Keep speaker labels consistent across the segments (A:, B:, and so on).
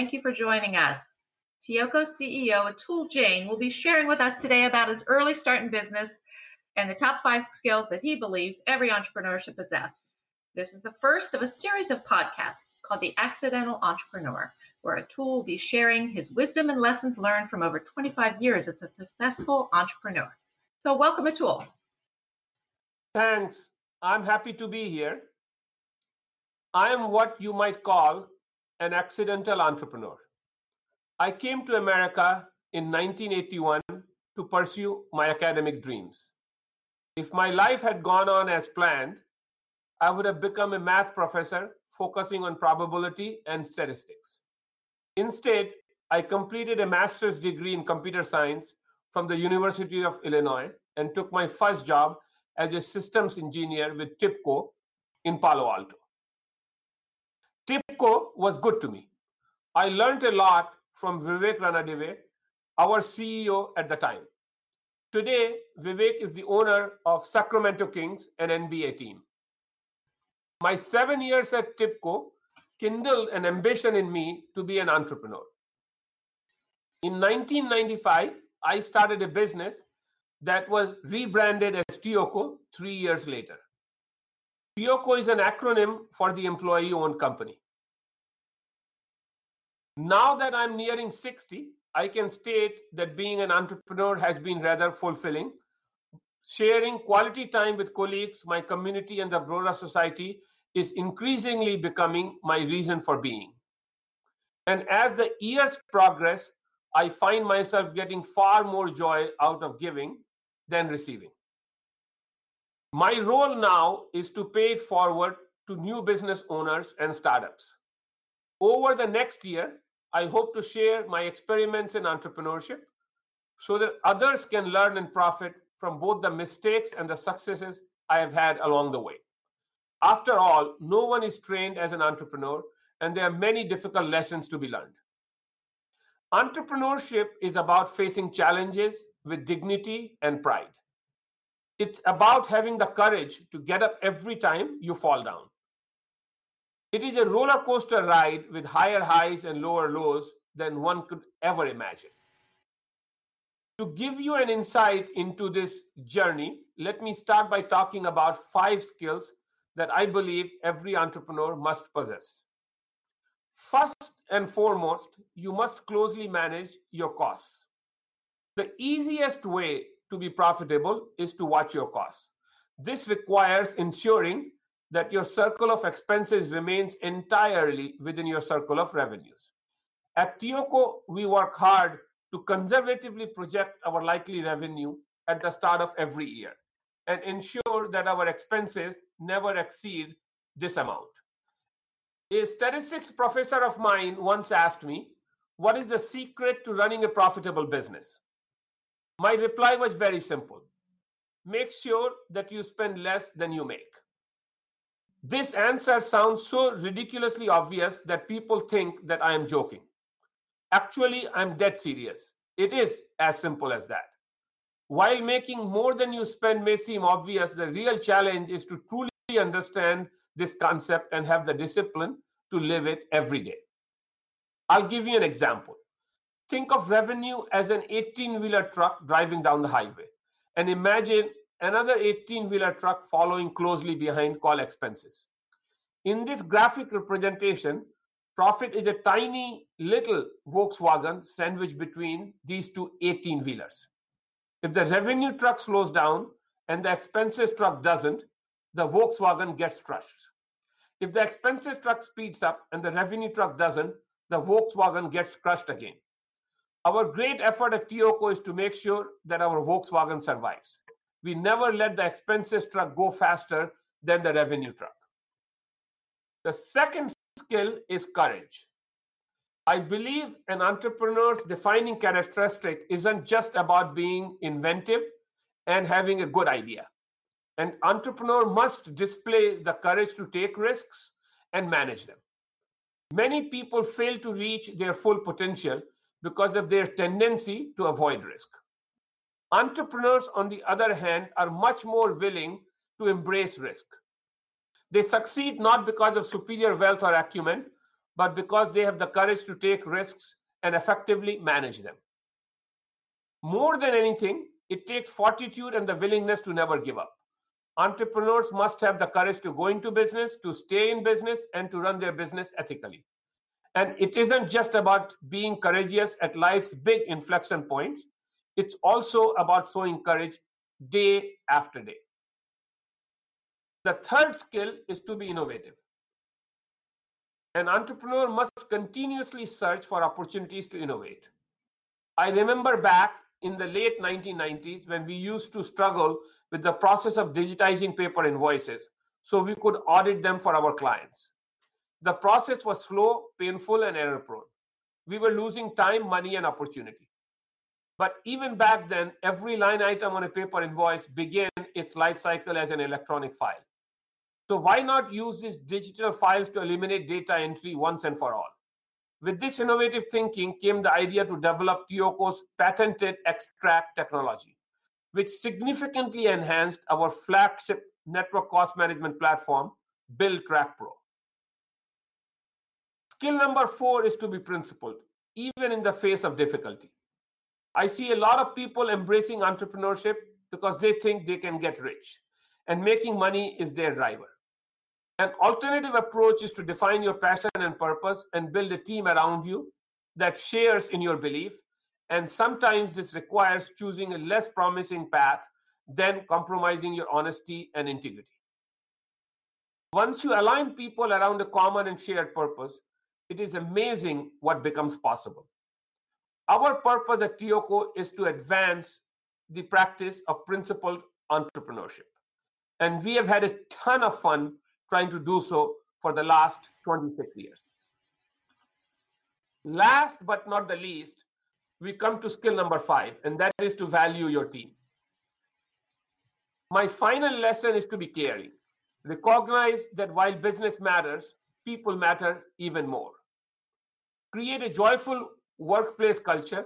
A: Thank you for joining us. TEOCO CEO Atul Jain will be sharing with us today about his early start in business and the top five skills that he believes every entrepreneur should possess. This is the first of a series of podcasts called The Accidental Entrepreneur, where Atul will be sharing his wisdom and lessons learned from over 25 years as a successful entrepreneur. So, welcome, Atul.
B: Thanks. I'm happy to be here. I am what you might call an accidental entrepreneur. I came to America in 1981 to pursue my academic dreams. If my life had gone on as planned, I would have become a math professor focusing on probability and statistics. Instead, I completed a master's degree in computer science from the University of Illinois and took my first job as a systems engineer with TIBCO in Palo Alto. TIBCO was good to me. I learned a lot from Vivek Ranadive, our CEO at the time. Today, Vivek is the owner of Sacramento Kings, an NBA team. My seven years at TIBCO kindled an ambition in me to be an entrepreneur. In 1995, I started a business that was rebranded as TEOCO three years later. TEOCO is an acronym for the employee owned company. Now that I'm nearing 60, I can state that being an entrepreneur has been rather fulfilling. Sharing quality time with colleagues, my community, and the broader society is increasingly becoming my reason for being. And as the years progress, I find myself getting far more joy out of giving than receiving. My role now is to pay it forward to new business owners and startups. Over the next year, I hope to share my experiments in entrepreneurship so that others can learn and profit from both the mistakes and the successes I have had along the way. After all, no one is trained as an entrepreneur, and there are many difficult lessons to be learned. Entrepreneurship is about facing challenges with dignity and pride. It's about having the courage to get up every time you fall down. It is a roller coaster ride with higher highs and lower lows than one could ever imagine. To give you an insight into this journey, let me start by talking about five skills that I believe every entrepreneur must possess. First and foremost, you must closely manage your costs. The easiest way to be profitable is to watch your costs. This requires ensuring that your circle of expenses remains entirely within your circle of revenues. At TEOCO, we work hard to conservatively project our likely revenue at the start of every year and ensure that our expenses never exceed this amount. A statistics professor of mine once asked me, What is the secret to running a profitable business? My reply was very simple make sure that you spend less than you make. This answer sounds so ridiculously obvious that people think that I am joking. Actually, I'm dead serious. It is as simple as that. While making more than you spend may seem obvious, the real challenge is to truly understand this concept and have the discipline to live it every day. I'll give you an example. Think of revenue as an 18 wheeler truck driving down the highway, and imagine another 18 wheeler truck following closely behind call expenses. In this graphic representation, profit is a tiny little Volkswagen sandwiched between these two 18 wheelers. If the revenue truck slows down and the expenses truck doesn't, the Volkswagen gets crushed. If the expenses truck speeds up and the revenue truck doesn't, the Volkswagen gets crushed again. Our great effort at TEOCO is to make sure that our Volkswagen survives. We never let the expenses truck go faster than the revenue truck. The second skill is courage. I believe an entrepreneur's defining characteristic isn't just about being inventive and having a good idea. An entrepreneur must display the courage to take risks and manage them. Many people fail to reach their full potential because of their tendency to avoid risk. Entrepreneurs, on the other hand, are much more willing to embrace risk. They succeed not because of superior wealth or acumen, but because they have the courage to take risks and effectively manage them. More than anything, it takes fortitude and the willingness to never give up. Entrepreneurs must have the courage to go into business, to stay in business, and to run their business ethically. And it isn't just about being courageous at life's big inflection points, it's also about showing courage day after day. The third skill is to be innovative. An entrepreneur must continuously search for opportunities to innovate. I remember back in the late 1990s when we used to struggle with the process of digitizing paper invoices so we could audit them for our clients. The process was slow, painful, and error prone. We were losing time, money, and opportunity. But even back then, every line item on a paper invoice began its life cycle as an electronic file. So why not use these digital files to eliminate data entry once and for all? With this innovative thinking came the idea to develop TEOCO's patented extract technology, which significantly enhanced our flagship network cost management platform, Bill Track Pro. Skill number four is to be principled, even in the face of difficulty. I see a lot of people embracing entrepreneurship because they think they can get rich, and making money is their driver. An alternative approach is to define your passion and purpose and build a team around you that shares in your belief. And sometimes this requires choosing a less promising path than compromising your honesty and integrity. Once you align people around a common and shared purpose, it is amazing what becomes possible. Our purpose at TEOCO is to advance the practice of principled entrepreneurship. And we have had a ton of fun trying to do so for the last 26 years. Last but not the least, we come to skill number five, and that is to value your team. My final lesson is to be caring. Recognize that while business matters, people matter even more. Create a joyful workplace culture,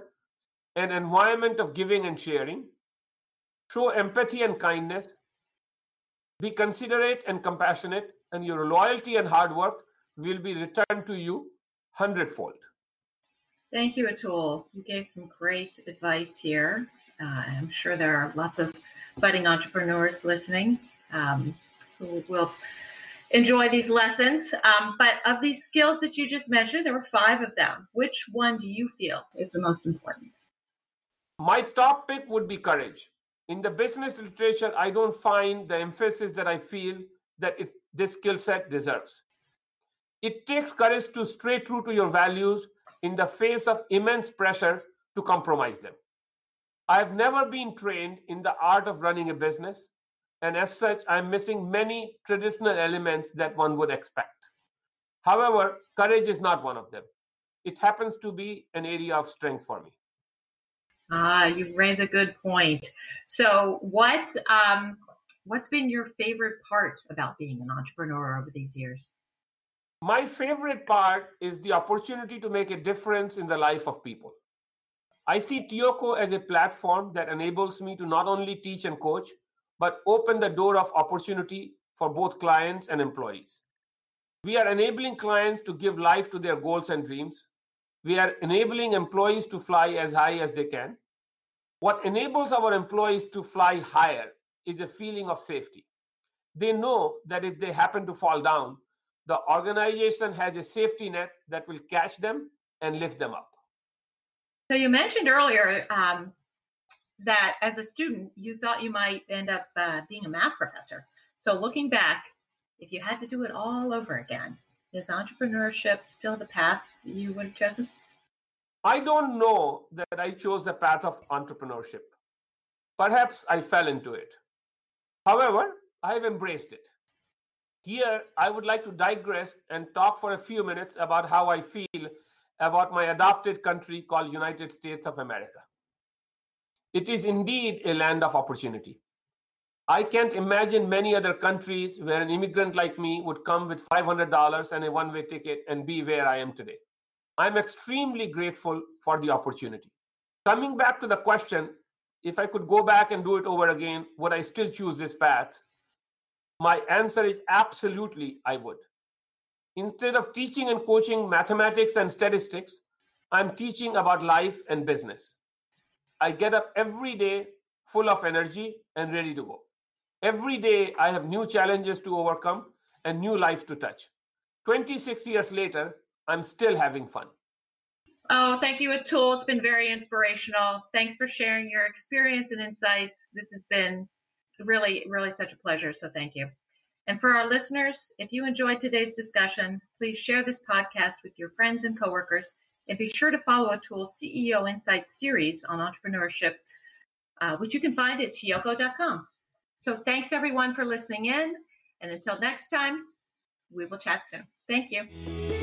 B: an environment of giving and sharing. Show empathy and kindness. Be considerate and compassionate and your loyalty and hard work will be returned to you hundredfold.
A: Thank you, Atul. You gave some great advice here. Uh, I'm sure there are lots of budding entrepreneurs listening um, who will enjoy these lessons. Um, but of these skills that you just mentioned, there were five of them. Which one do you feel is the most important?
B: My top pick would be courage. In the business literature, I don't find the emphasis that I feel that this skill set deserves. It takes courage to stay true to your values in the face of immense pressure to compromise them. I have never been trained in the art of running a business, and as such, I'm missing many traditional elements that one would expect. However, courage is not one of them. It happens to be an area of strength for me.
A: Ah, you raise a good point. So, what um, what's been your favorite part about being an entrepreneur over these years?
B: My favorite part is the opportunity to make a difference in the life of people. I see TEOCO as a platform that enables me to not only teach and coach, but open the door of opportunity for both clients and employees. We are enabling clients to give life to their goals and dreams. We are enabling employees to fly as high as they can. What enables our employees to fly higher is a feeling of safety. They know that if they happen to fall down, the organization has a safety net that will catch them and lift them up.
A: So, you mentioned earlier um, that as a student, you thought you might end up uh, being a math professor. So, looking back, if you had to do it all over again, is entrepreneurship still the path you would have chosen?
B: I don't know that I chose the path of entrepreneurship. Perhaps I fell into it. However, I have embraced it. Here, I would like to digress and talk for a few minutes about how I feel about my adopted country called United States of America. It is indeed a land of opportunity. I can't imagine many other countries where an immigrant like me would come with $500 and a one way ticket and be where I am today. I'm extremely grateful for the opportunity. Coming back to the question if I could go back and do it over again, would I still choose this path? My answer is absolutely, I would. instead of teaching and coaching mathematics and statistics, I'm teaching about life and business. I get up every day full of energy and ready to go. Every day, I have new challenges to overcome and new life to touch. 26 years later, I'm still having fun.
A: Oh, thank you, Atul. It's been very inspirational. Thanks for sharing your experience and insights. This has been really, really such a pleasure. So thank you. And for our listeners, if you enjoyed today's discussion, please share this podcast with your friends and coworkers, and be sure to follow Atul's CEO Insights series on entrepreneurship, uh, which you can find at teoco.com. So thanks everyone for listening in, and until next time, we will chat soon. Thank you.